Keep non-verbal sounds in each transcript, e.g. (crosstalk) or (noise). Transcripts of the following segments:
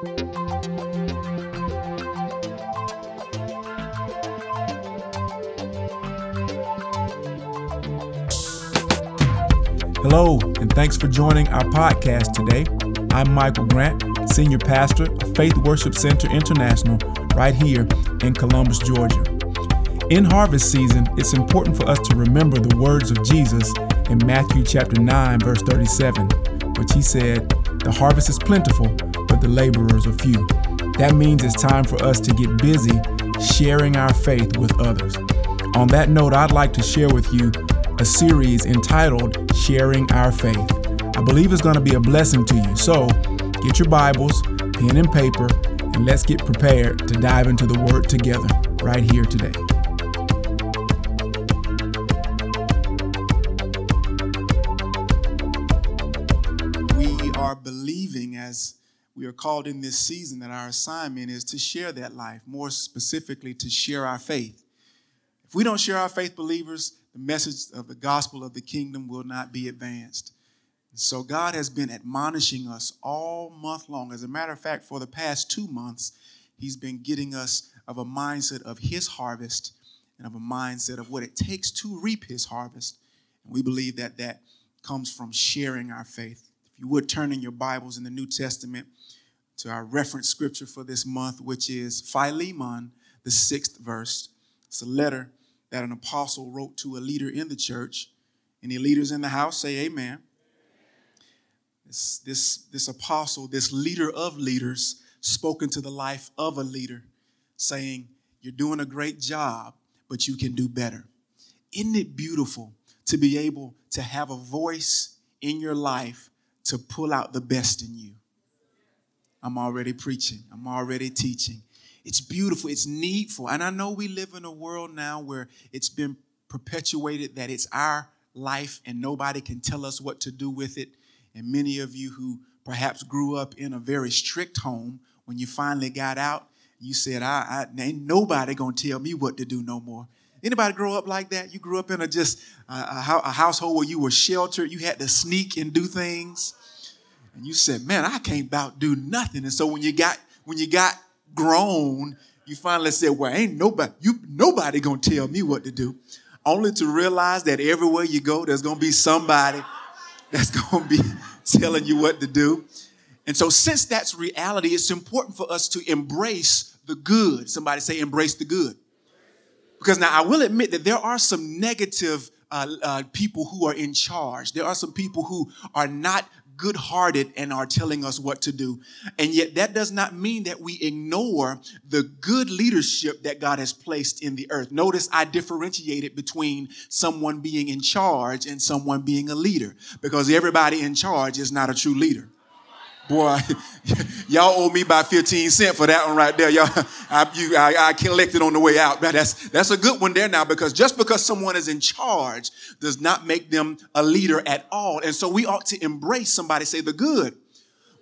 Hello, and thanks for joining our podcast today. I'm Michael Grant, Senior Pastor of Faith Worship Center International, right here in Columbus, Georgia. In harvest season, it's important for us to remember the words of Jesus in Matthew chapter 9, verse 37, which he said, The harvest is plentiful, but the laborers are few. That means it's time for us to get busy sharing our faith with others. On that note, I'd like to share with you a series entitled Sharing Our Faith. I believe it's going to be a blessing to you. So get your Bibles, pen and paper, and let's get prepared to dive into the Word together right here today. We are believing as we are called in this season that our assignment is to share that life, more specifically, to share our faith. If we don't share our faith, believers, the message of the gospel of the kingdom will not be advanced. So God has been admonishing us all month long. As a matter of fact, for the past two months, He's been getting us of a mindset of His harvest and of a mindset of what it takes to reap His harvest. And we believe that that comes from sharing our faith. You would turn in your Bibles in the New Testament to our reference scripture for this month, which is Philemon, the sixth verse. It's a letter that an apostle wrote to a leader in the church. Any leaders in the house say amen. This, this, this apostle, this leader of leaders, spoke into the life of a leader, saying, You're doing a great job, but you can do better. Isn't it beautiful to be able to have a voice in your life to pull out the best in you? I'm already preaching, I'm already teaching. It's beautiful, it's needful. And I know we live in a world now where it's been perpetuated that it's our life and nobody can tell us what to do with it. And many of you who perhaps grew up in a very strict home, when you finally got out, you said, I, I ain't nobody gonna tell me what to do no more. Anybody grow up like that? You grew up in a just a, a, household where you were sheltered. You had to sneak and do things, and you said, "Man, I can't about do nothing." And so when you got when you got grown, you finally said, "Well, ain't nobody you nobody gonna tell me what to do." Only to realize that everywhere you go, there's gonna be somebody that's gonna be (laughs) telling you what to do. And so, since that's reality, it's important for us to embrace the good. Somebody say, "Embrace the good." Because now I will admit that there are some negative uh, uh, people who are in charge. There are some people who are not good hearted and are telling us what to do. And yet, that does not mean that we ignore the good leadership that God has placed in the earth. Notice I differentiated between someone being in charge and someone being a leader because everybody in charge is not a true leader. Boy, (laughs) y'all owe me about 15 cents for that one right there. Y'all, (laughs) I, you, I, I collected on the way out. That's, that's a good one there now because just because someone is in charge does not make them a leader at all. And so we ought to embrace somebody, say the good.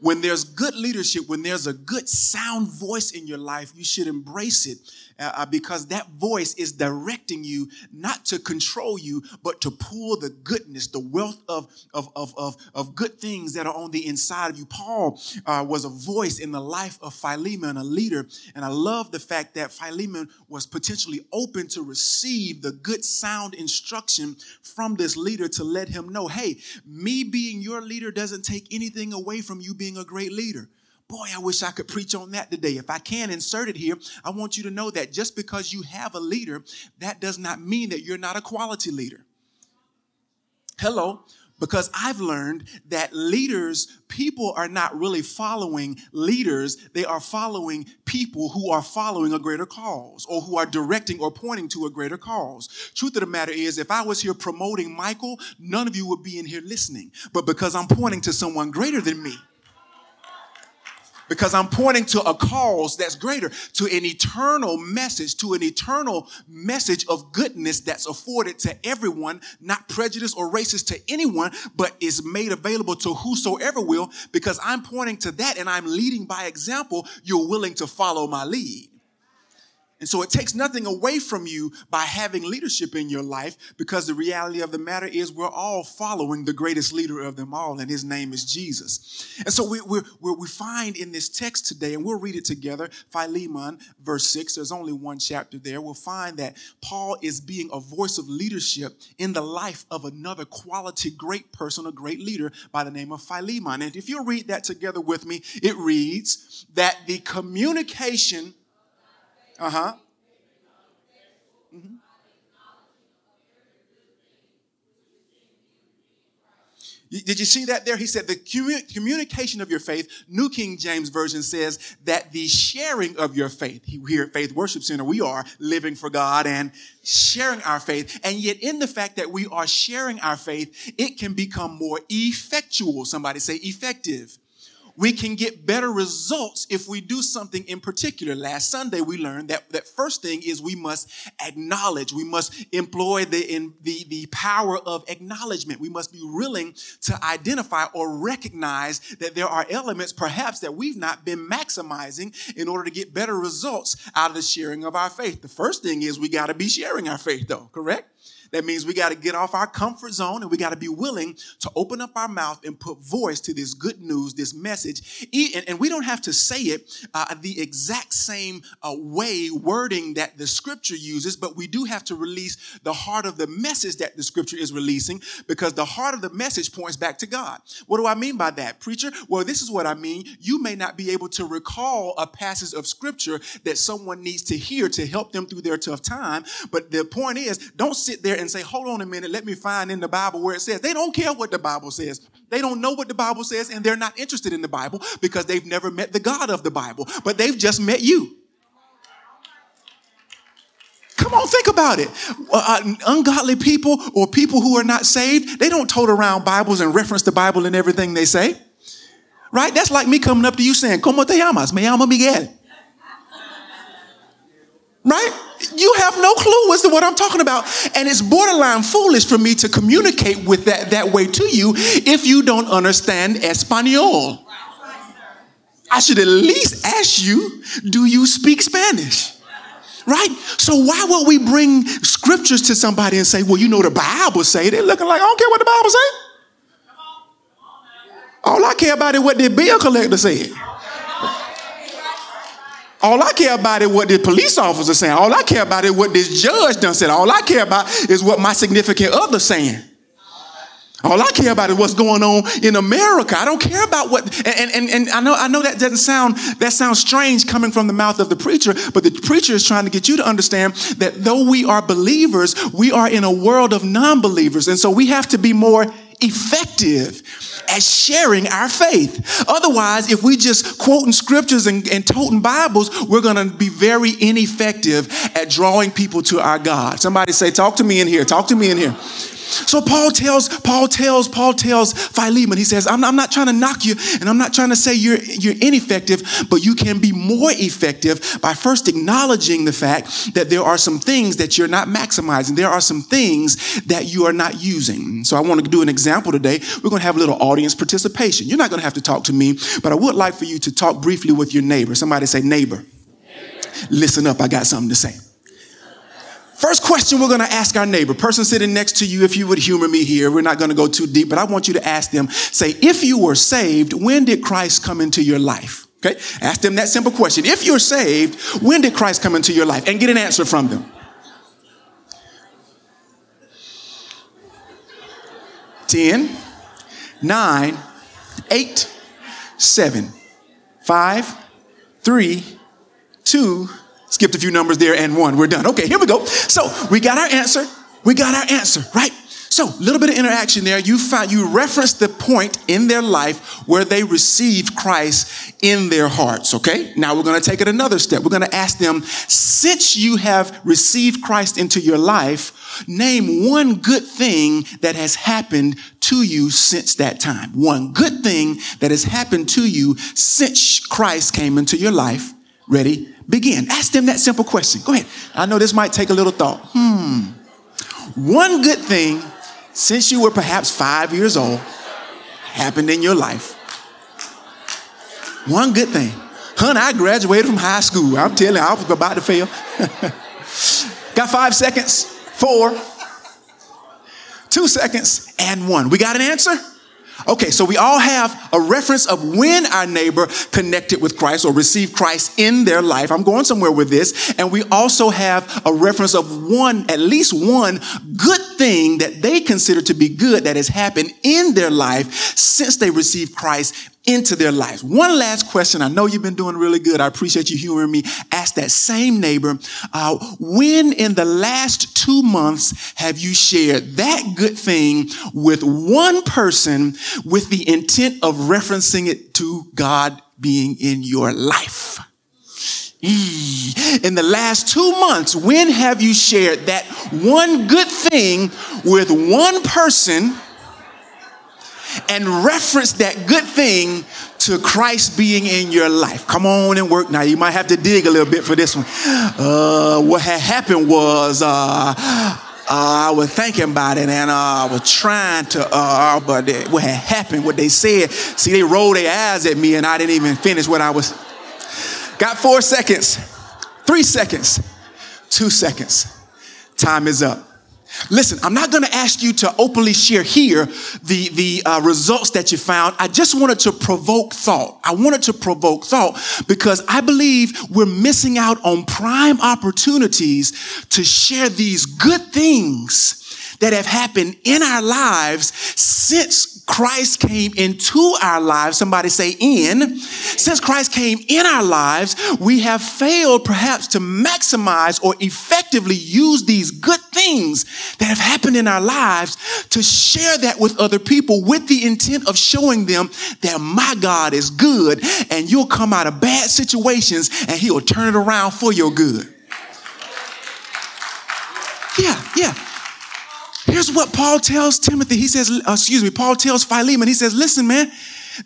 When there's good leadership, when there's a good sound voice in your life, you should embrace it uh, because that voice is directing you not to control you, but to pull the goodness, the wealth of, of, of, of, of good things that are on the inside of you. Paul uh, was a voice in the life of Philemon, a leader. And I love the fact that Philemon was potentially open to receive the good sound instruction from this leader to let him know hey, me being your leader doesn't take anything away from you being a great leader. Boy, I wish I could preach on that today. If I can insert it here, I want you to know that just because you have a leader, that does not mean that you're not a quality leader. Hello. Because I've learned that leaders, people are not really following leaders. They are following people who are following a greater cause or who are directing or pointing to a greater cause. Truth of the matter is, if I was here promoting Michael, none of you would be in here listening. But because I'm pointing to someone greater than me, because I'm pointing to a cause that's greater, to an eternal message, to an eternal message of goodness that's afforded to everyone, not prejudice or racist to anyone, but is made available to whosoever will, because I'm pointing to that and I'm leading by example, you're willing to follow my lead. And so it takes nothing away from you by having leadership in your life because the reality of the matter is we're all following the greatest leader of them all, and his name is Jesus. And so we, we, we find in this text today, and we'll read it together, Philemon, verse 6, there's only one chapter there. We'll find that Paul is being a voice of leadership in the life of another quality, great person, a great leader by the name of Philemon. And if you'll read that together with me, it reads that the communication uh huh. Mm-hmm. Did you see that there? He said the communication of your faith, New King James Version says that the sharing of your faith, here at Faith Worship Center, we are living for God and sharing our faith. And yet, in the fact that we are sharing our faith, it can become more effectual. Somebody say effective we can get better results if we do something in particular. Last Sunday, we learned that that first thing is we must acknowledge. We must employ the, in, the, the power of acknowledgement. We must be willing to identify or recognize that there are elements perhaps that we've not been maximizing in order to get better results out of the sharing of our faith. The first thing is we got to be sharing our faith though, correct? That means we got to get off our comfort zone and we got to be willing to open up our mouth and put voice to this good news, this message. And we don't have to say it uh, the exact same uh, way, wording that the scripture uses, but we do have to release the heart of the message that the scripture is releasing because the heart of the message points back to God. What do I mean by that, preacher? Well, this is what I mean. You may not be able to recall a passage of scripture that someone needs to hear to help them through their tough time, but the point is, don't sit there and and say, hold on a minute, let me find in the Bible where it says. They don't care what the Bible says. They don't know what the Bible says, and they're not interested in the Bible because they've never met the God of the Bible, but they've just met you. Come on, think about it. Uh, uh ungodly people or people who are not saved, they don't tote around Bibles and reference the Bible in everything they say. Right? That's like me coming up to you saying, ¿Cómo te llamas? Me llamo Miguel. Right? You have no clue as to what I'm talking about. And it's borderline foolish for me to communicate with that that way to you if you don't understand Espanol. I should at least ask you, do you speak Spanish? Right? So why would we bring scriptures to somebody and say, well, you know the Bible say? They're looking like, I don't care what the Bible say. All I care about is what the bill collector said. All I care about is what the police officer saying. All I care about is what this judge done said. All I care about is what my significant other saying. All I care about is what's going on in America. I don't care about what and, and, and I know I know that doesn't sound that sounds strange coming from the mouth of the preacher, but the preacher is trying to get you to understand that though we are believers, we are in a world of non-believers. And so we have to be more effective at sharing our faith. Otherwise, if we just quoting scriptures and, and toting Bibles, we're going to be very ineffective at drawing people to our God. Somebody say, talk to me in here. Talk to me in here. So Paul tells, Paul tells, Paul tells Philemon, he says, I'm, I'm, not trying to knock you and I'm not trying to say you're, you're ineffective, but you can be more effective by first acknowledging the fact that there are some things that you're not maximizing. There are some things that you are not using. So I want to do an example today. We're going to have a little audience participation. You're not going to have to talk to me, but I would like for you to talk briefly with your neighbor. Somebody say, neighbor. neighbor. Listen up. I got something to say. First question we're going to ask our neighbor, person sitting next to you, if you would humor me here, we're not going to go too deep, but I want you to ask them, say, if you were saved, when did Christ come into your life? Okay? Ask them that simple question. If you're saved, when did Christ come into your life? And get an answer from them. Ten, nine, eight, seven, five, three, two Skipped a few numbers there and one. We're done. Okay, here we go. So we got our answer. We got our answer, right? So, a little bit of interaction there. You find you reference the point in their life where they received Christ in their hearts, okay? Now we're going to take it another step. We're going to ask them, since you have received Christ into your life, name one good thing that has happened to you since that time. One good thing that has happened to you since Christ came into your life. Ready? Begin. Ask them that simple question. Go ahead. I know this might take a little thought. Hmm. One good thing since you were perhaps five years old happened in your life. One good thing. Hun, I graduated from high school. I'm telling you, I was about to fail. (laughs) got five seconds, four, two seconds, and one. We got an answer? Okay, so we all have a reference of when our neighbor connected with Christ or received Christ in their life. I'm going somewhere with this. And we also have a reference of one, at least one good thing that they consider to be good that has happened in their life since they received Christ into their lives. One last question. I know you've been doing really good. I appreciate you humoring me. Ask that same neighbor, uh, when in the last two months have you shared that good thing with one person with the intent of referencing it to God being in your life? In the last two months, when have you shared that one good thing with one person and reference that good thing to Christ being in your life. Come on and work now. You might have to dig a little bit for this one. Uh, what had happened was uh, uh, I was thinking about it and uh, I was trying to, uh, but what had happened, what they said, see, they rolled their eyes at me and I didn't even finish what I was. Got four seconds, three seconds, two seconds. Time is up. Listen, I'm not going to ask you to openly share here the, the uh, results that you found. I just wanted to provoke thought. I wanted to provoke thought because I believe we're missing out on prime opportunities to share these good things that have happened in our lives since Christ came into our lives. Somebody say in. Since Christ came in our lives, we have failed perhaps to maximize or effectively use these good things that have happened in our lives to share that with other people with the intent of showing them that my God is good and you'll come out of bad situations and he'll turn it around for your good. Yeah, yeah. Here's what Paul tells Timothy. He says, uh, excuse me, Paul tells Philemon, he says, listen, man,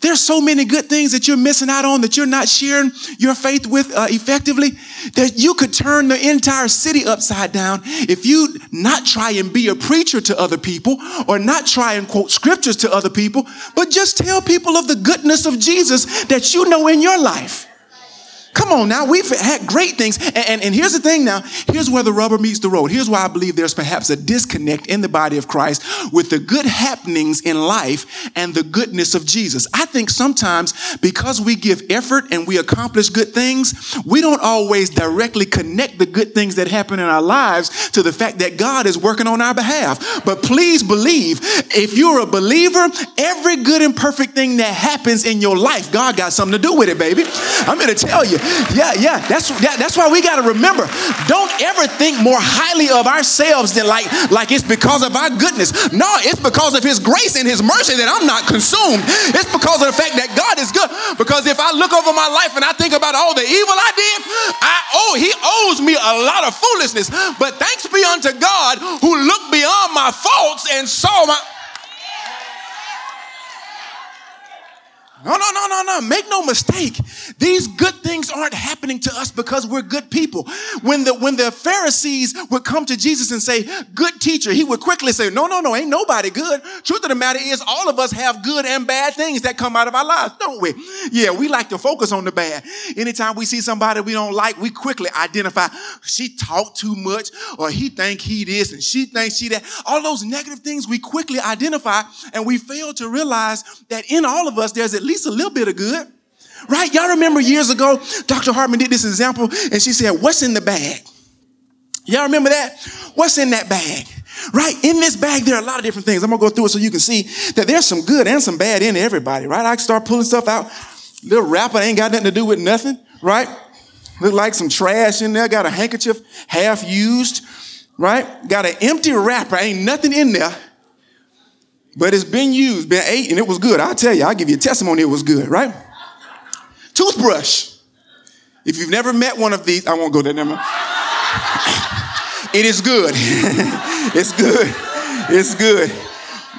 there's so many good things that you're missing out on that you're not sharing your faith with uh, effectively that you could turn the entire city upside down if you not try and be a preacher to other people or not try and quote scriptures to other people, but just tell people of the goodness of Jesus that you know in your life. Come on now, we've had great things. And, and, and, here's the thing now here's where the rubber meets the road. Here's why I believe there's perhaps a disconnect in the body of Christ with the good happenings in life and the goodness of Jesus. I think sometimes because we give effort and we accomplish good things, we don't always directly connect the good things that happen in our lives to the fact that God is working on our behalf. But please believe, if you're a believer, every good and perfect thing that happens in your life, God got something to do with it, baby. I'm here to tell you. Yeah, yeah. That's yeah, that's why we got to remember. Don't ever think more highly of ourselves than like like it's because of our goodness. No, it's because of His grace and His mercy that I'm not consumed. It's because of the fact that God is good. Because if I look over my life and I think about all the evil I did, I oh He owes me a lot of foolishness. But thanks be unto God who looked beyond my faults and saw my No, no, no, no, no. Make no mistake. These good things aren't happening to us because we're good people. When the when the Pharisees would come to Jesus and say, "Good teacher," he would quickly say, "No, no, no, ain't nobody good." Truth of the matter is, all of us have good and bad things that come out of our lives, don't we? Yeah, we like to focus on the bad. Anytime we see somebody we don't like, we quickly identify she talked too much, or he think he this and she thinks she that. All those negative things we quickly identify, and we fail to realize that in all of us there's at least least a little bit of good. Right? Y'all remember years ago, Dr. Hartman did this example and she said, What's in the bag? Y'all remember that? What's in that bag? Right? In this bag, there are a lot of different things. I'm gonna go through it so you can see that there's some good and some bad in everybody, right? I start pulling stuff out. Little wrapper ain't got nothing to do with nothing, right? Look like some trash in there, got a handkerchief half used, right? Got an empty wrapper, ain't nothing in there. But it's been used, been ate, and it was good. I'll tell you, I'll give you a testimony, it was good, right? Toothbrush. If you've never met one of these, I won't go there, never (laughs) It is good. (laughs) it's good. It's good.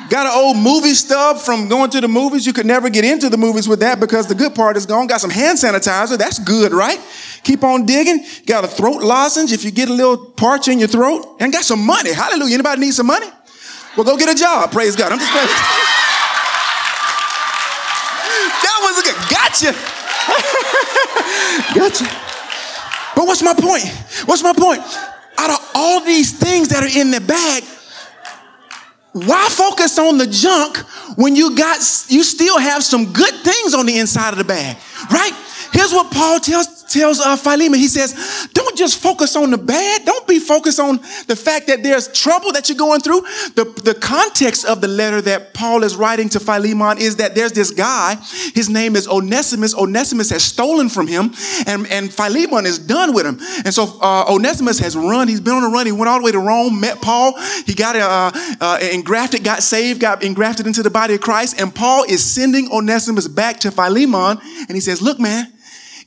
Got an old movie stub from going to the movies. You could never get into the movies with that because the good part is gone. Got some hand sanitizer. That's good, right? Keep on digging. Got a throat lozenge if you get a little parch in your throat. And got some money. Hallelujah. Anybody need some money? Well, go get a job. Praise God. I'm just playing. that was a good. Gotcha. (laughs) you. But what's my point? What's my point? Out of all these things that are in the bag, why focus on the junk when you got you still have some good things on the inside of the bag, right? Here's what Paul tells tells uh, Philemon. He says, "Don't just focus on the bad. Don't be focused on the fact that there's trouble that you're going through." The the context of the letter that Paul is writing to Philemon is that there's this guy. His name is Onesimus. Onesimus has stolen from him, and and Philemon is done with him. And so uh, Onesimus has run. He's been on a run. He went all the way to Rome, met Paul. He got uh, uh, engrafted, got saved, got engrafted into the body of Christ. And Paul is sending Onesimus back to Philemon, and he says, "Look, man."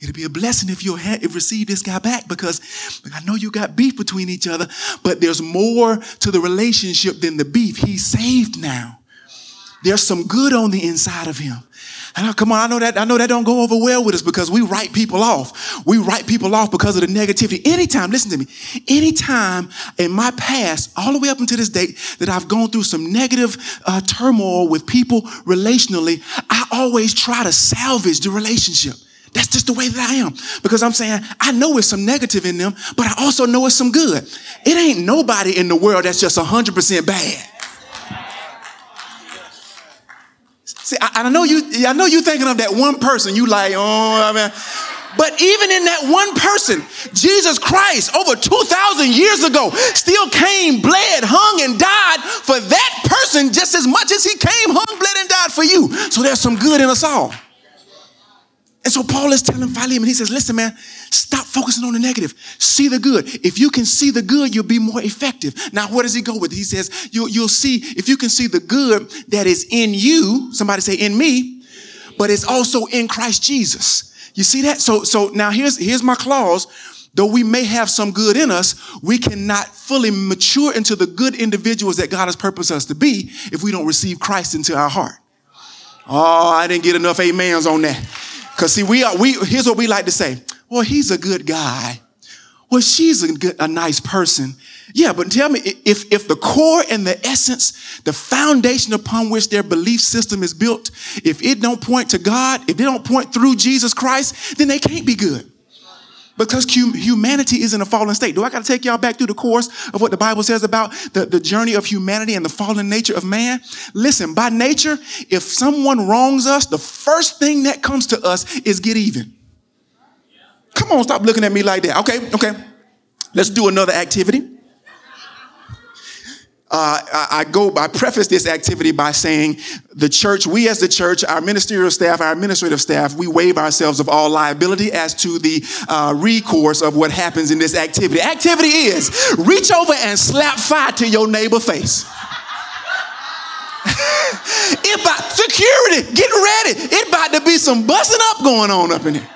It'll be a blessing if you'll ha- receive this guy back because I know you got beef between each other, but there's more to the relationship than the beef. He's saved now. There's some good on the inside of him. And I, come on, I know that I know that don't go over well with us because we write people off. We write people off because of the negativity. Anytime, listen to me. Anytime in my past, all the way up until this date, that I've gone through some negative uh, turmoil with people relationally, I always try to salvage the relationship. That's just the way that I am. Because I'm saying, I know it's some negative in them, but I also know it's some good. It ain't nobody in the world that's just 100% bad. See, I, I know you, I know you thinking of that one person. You like, oh, I but even in that one person, Jesus Christ, over 2,000 years ago, still came, bled, hung, and died for that person just as much as he came, hung, bled, and died for you. So there's some good in us all. And so Paul is telling Philemon, he says, listen, man, stop focusing on the negative. See the good. If you can see the good, you'll be more effective. Now, where does he go with it? He says, you'll, you'll see, if you can see the good that is in you, somebody say in me, but it's also in Christ Jesus. You see that? So, so now here's, here's my clause. Though we may have some good in us, we cannot fully mature into the good individuals that God has purposed us to be if we don't receive Christ into our heart. Oh, I didn't get enough amens on that. Because see, we are, we, here's what we like to say. Well, he's a good guy. Well, she's a, good, a nice person. Yeah, but tell me, if, if the core and the essence, the foundation upon which their belief system is built, if it don't point to God, if they don't point through Jesus Christ, then they can't be good because humanity is in a fallen state. Do I got to take y'all back through the course of what the Bible says about the, the journey of humanity and the fallen nature of man? Listen, by nature, if someone wrongs us, the first thing that comes to us is get even. Come on, stop looking at me like that. Okay, okay. Let's do another activity uh, I, go, I preface this activity by saying the church, we as the church, our ministerial staff, our administrative staff, we waive ourselves of all liability as to the uh, recourse of what happens in this activity. Activity is reach over and slap fire to your neighbor face. (laughs) it about security, get ready. It about to be some busting up going on up in here.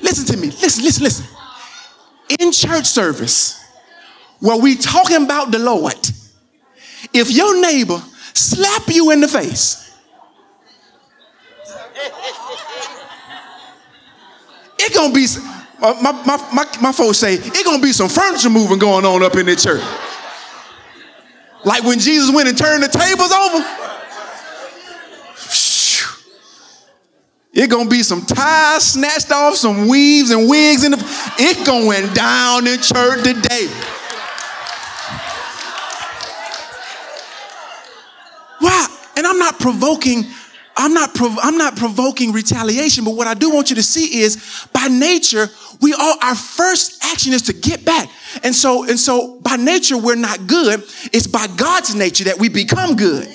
Listen to me. Listen, listen, listen in church service where we talking about the Lord, if your neighbor slap you in the face, it gonna be uh, my, my, my, my folks say it gonna be some furniture moving going on up in the church. Like when Jesus went and turned the tables over. It gonna be some ties snatched off, some weaves and wigs, and it going down in church today. Wow, and I'm not provoking. I'm not. Prov- I'm not provoking retaliation. But what I do want you to see is, by nature, we all. Our first action is to get back. And so, and so, by nature, we're not good. It's by God's nature that we become good.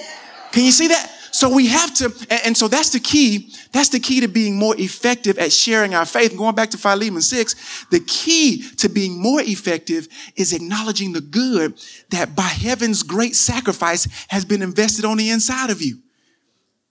Can you see that? So we have to, and, so that's the key. That's the key to being more effective at sharing our faith. Going back to Philemon 6, the key to being more effective is acknowledging the good that by heaven's great sacrifice has been invested on the inside of you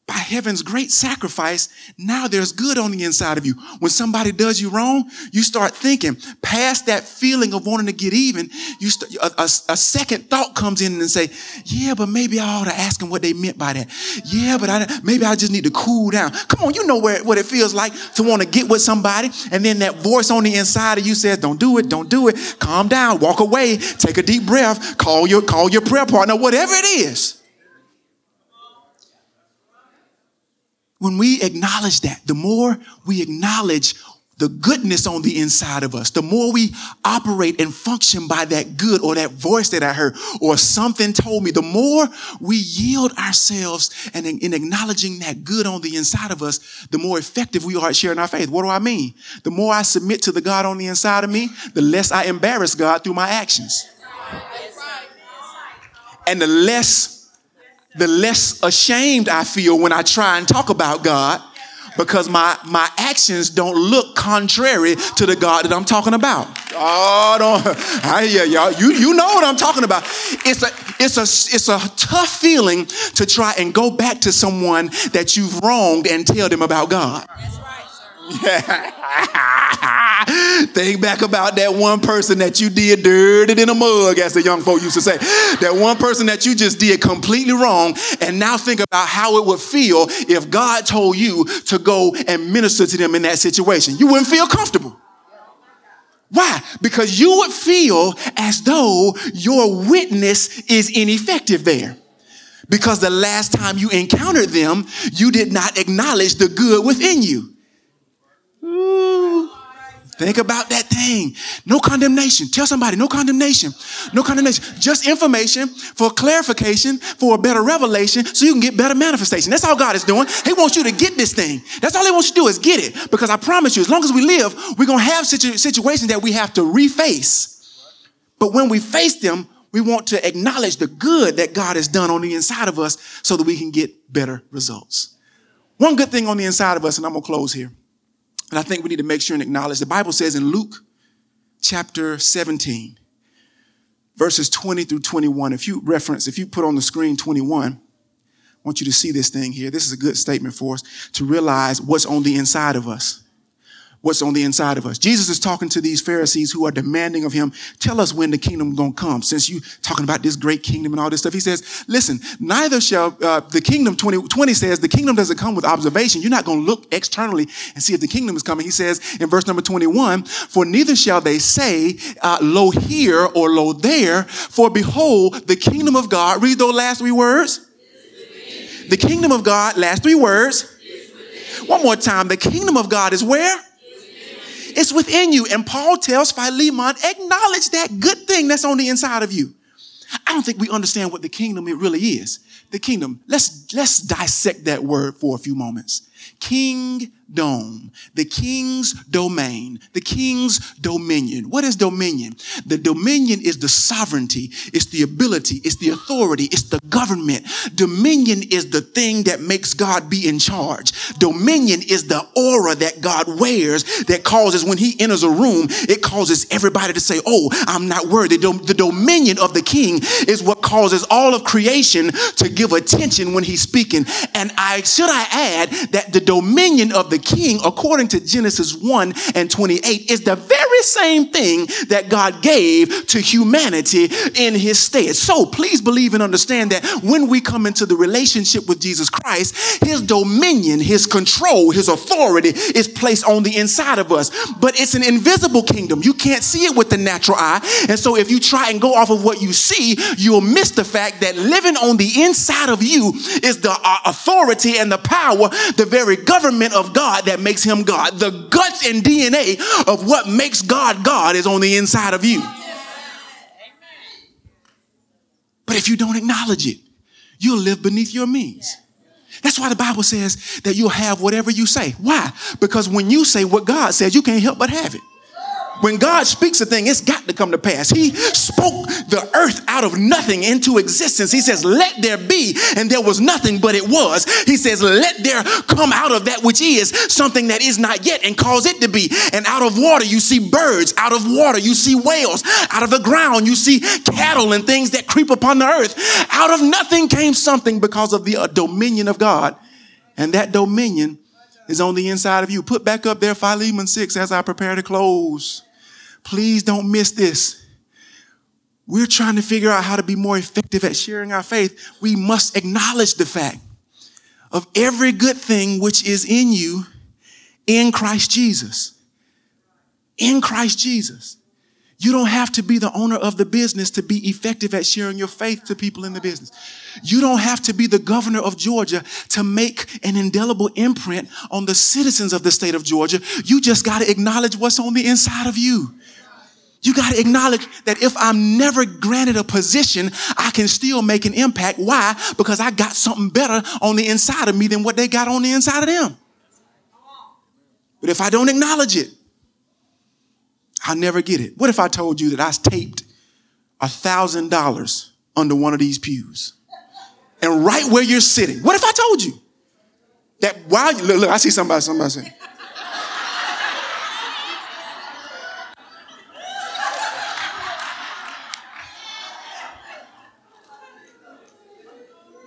by heaven's great sacrifice, now there's good on the inside of you. When somebody does you wrong, you start thinking past that feeling of wanting to get even. You st- a, a, a, second thought comes in and say, "Yeah, but maybe I ought to ask them what they meant by that. Yeah, but I, maybe I just need to cool down. Come on, you know where, what it feels like to want to get with somebody, and then that voice on the inside of you says, "Don't do it, don't do it. Calm down, walk away, take a deep breath, call your call your prayer partner, whatever it is." When we acknowledge that, the more we acknowledge the goodness on the inside of us, the more we operate and function by that good or that voice that I heard or something told me, the more we yield ourselves and in, in, acknowledging that good on the inside of us, the more effective we are at sharing our faith. What do I mean? The more I submit to the God on the inside of me, the less I embarrass God through my actions. And the less, the less ashamed I feel when I try and talk about God because my, my actions don't look contrary to the God that I'm talking about. Oh, don't, I hear y'all. You, you know what I'm talking about. It's a, it's, a, it's a tough feeling to try and go back to someone that you've wronged and tell them about God. (laughs) Think back about that one person that you did dirty in a mug, as the young folk used to say. That one person that you just did completely wrong, and now think about how it would feel if God told you to go and minister to them in that situation. You wouldn't feel comfortable. Why? Because you would feel as though your witness is ineffective there. Because the last time you encountered them, you did not acknowledge the good within you. Think about that thing. No condemnation. Tell somebody, no condemnation. No condemnation. Just information for clarification, for a better revelation, so you can get better manifestation. That's all God is doing. He wants you to get this thing. That's all He wants you to do is get it. Because I promise you, as long as we live, we're going to have situ- situations that we have to reface. But when we face them, we want to acknowledge the good that God has done on the inside of us so that we can get better results. One good thing on the inside of us, and I'm going to close here and I think we need to make sure and acknowledge the Bible says in Luke chapter 17, verses 20 through 21. If you reference, if you put on the screen 21, I want you to see this thing here. This is a good statement for us to realize what's on the inside of us what's on the inside of us. Jesus is talking to these Pharisees who are demanding of him, tell us when the kingdom gonna come. Since you talking about this great kingdom and all this stuff, he says, listen, neither shall uh, the kingdom, 20, 20 says, the kingdom doesn't come with observation. You're not gonna look externally and see if the kingdom is coming. He says in verse number 21, for neither shall they say, uh, lo here or lo there, for behold, the kingdom of God, read those last three words. The kingdom of God, last three words. One more time, the kingdom of God is where? It's within you. And Paul tells Philemon, acknowledge that good thing that's on the inside of you. I don't think we understand what the kingdom it really is. The kingdom. Let's let's dissect that word for a few moments. King dome, the king's domain, the king's dominion. What is dominion? The dominion is the sovereignty, it's the ability, it's the authority, it's the government. Dominion is the thing that makes God be in charge. Dominion is the aura that God wears that causes when he enters a room, it causes everybody to say, Oh, I'm not worthy. The dominion of the king is what causes all of creation to give attention when he's speaking. And I should I add that the dominion of the king, according to Genesis 1 and 28, is the very same thing that God gave to humanity in his stead. So please believe and understand that when we come into the relationship with Jesus Christ, his dominion, his control, his authority is placed on the inside of us. But it's an invisible kingdom. You can't see it with the natural eye. And so if you try and go off of what you see, you'll miss the fact that living on the inside of you is the uh, authority and the power, the very government of God God that makes him God. The guts and DNA of what makes God God is on the inside of you. But if you don't acknowledge it, you'll live beneath your means. That's why the Bible says that you'll have whatever you say. Why? Because when you say what God says, you can't help but have it. When God speaks a thing, it's got to come to pass. He spoke the earth out of nothing into existence. He says, Let there be, and there was nothing, but it was. He says, Let there come out of that which is something that is not yet, and cause it to be. And out of water, you see birds. Out of water, you see whales. Out of the ground, you see cattle and things that creep upon the earth. Out of nothing came something because of the uh, dominion of God. And that dominion is on the inside of you. Put back up there Philemon 6 as I prepare to close. Please don't miss this. We're trying to figure out how to be more effective at sharing our faith. We must acknowledge the fact of every good thing which is in you in Christ Jesus. In Christ Jesus. You don't have to be the owner of the business to be effective at sharing your faith to people in the business. You don't have to be the governor of Georgia to make an indelible imprint on the citizens of the state of Georgia. You just got to acknowledge what's on the inside of you. You got to acknowledge that if I'm never granted a position, I can still make an impact. Why? Because I got something better on the inside of me than what they got on the inside of them. But if I don't acknowledge it, I'll never get it. What if I told you that I taped a thousand dollars under one of these pews? And right where you're sitting, what if I told you that while you look, look I see somebody, somebody saying,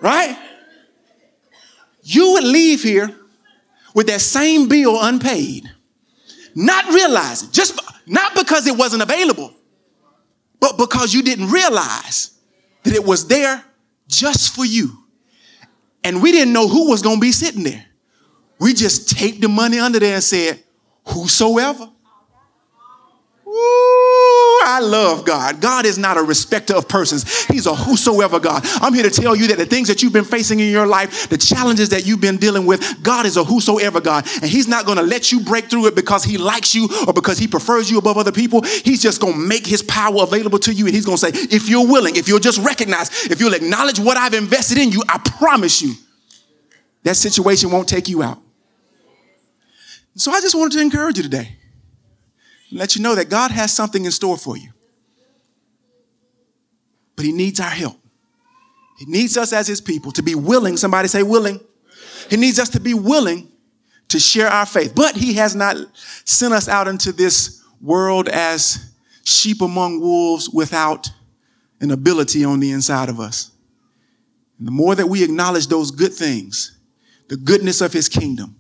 right? You would leave here with that same bill unpaid, not realizing, just not because it wasn't available, but because you didn't realize that it was there just for you. And we didn't know who was going to be sitting there. We just taped the money under there and said, Whosoever. I love God. God is not a respecter of persons. He's a whosoever God. I'm here to tell you that the things that you've been facing in your life, the challenges that you've been dealing with, God is a whosoever God. And He's not going to let you break through it because He likes you or because He prefers you above other people. He's just going to make His power available to you. And He's going to say, if you're willing, if you'll just recognize, if you'll acknowledge what I've invested in you, I promise you that situation won't take you out. So I just wanted to encourage you today let you know that God has something in store for you. But He needs our help. He needs us as His people to be willing, somebody say willing. He needs us to be willing to share our faith. But He has not sent us out into this world as sheep among wolves without an ability on the inside of us. And the more that we acknowledge those good things, the goodness of His kingdom,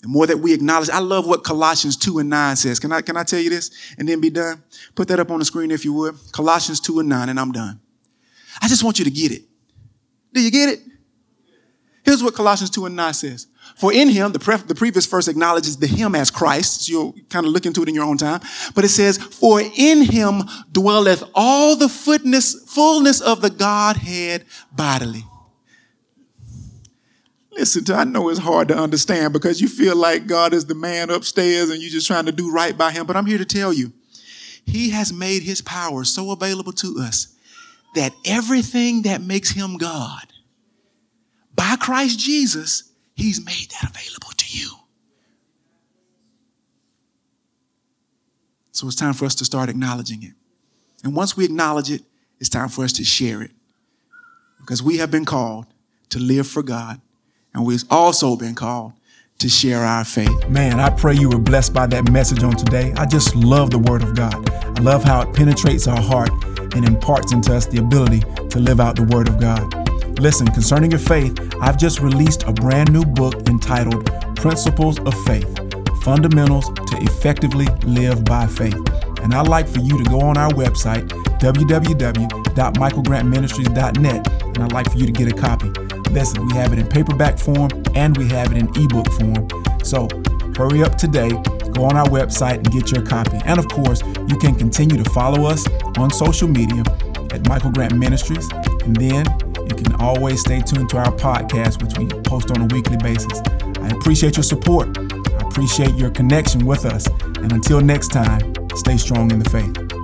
the more that we acknowledge, I love what Colossians 2 and 9 says. Can I, can I tell you this and then be done? Put that up on the screen if you would. Colossians 2 and 9, and I'm done. I just want you to get it. Do you get it? Here's what Colossians 2 and 9 says. For in him, the, the previous verse acknowledges the him as Christ. So you'll kind of look into it in your own time. But it says, For in him dwelleth all the fullness of the Godhead bodily. Listen to, I know it's hard to understand because you feel like God is the man upstairs and you're just trying to do right by him. But I'm here to tell you, he has made his power so available to us that everything that makes him God, by Christ Jesus, he's made that available to you. So it's time for us to start acknowledging it. And once we acknowledge it, it's time for us to share it. Because we have been called to live for God and we've also been called to share our faith. Man, I pray you were blessed by that message on today. I just love the Word of God. I love how it penetrates our heart and imparts into us the ability to live out the Word of God. Listen, concerning your faith, I've just released a brand new book entitled Principles of Faith Fundamentals to Effectively Live by Faith. And I'd like for you to go on our website, www.michaelgrantministries.net, and I'd like for you to get a copy. Listen, we have it in paperback form and we have it in ebook form. So hurry up today, go on our website and get your copy. And of course, you can continue to follow us on social media at Michael Grant Ministries. And then you can always stay tuned to our podcast, which we post on a weekly basis. I appreciate your support. I appreciate your connection with us. And until next time, stay strong in the faith.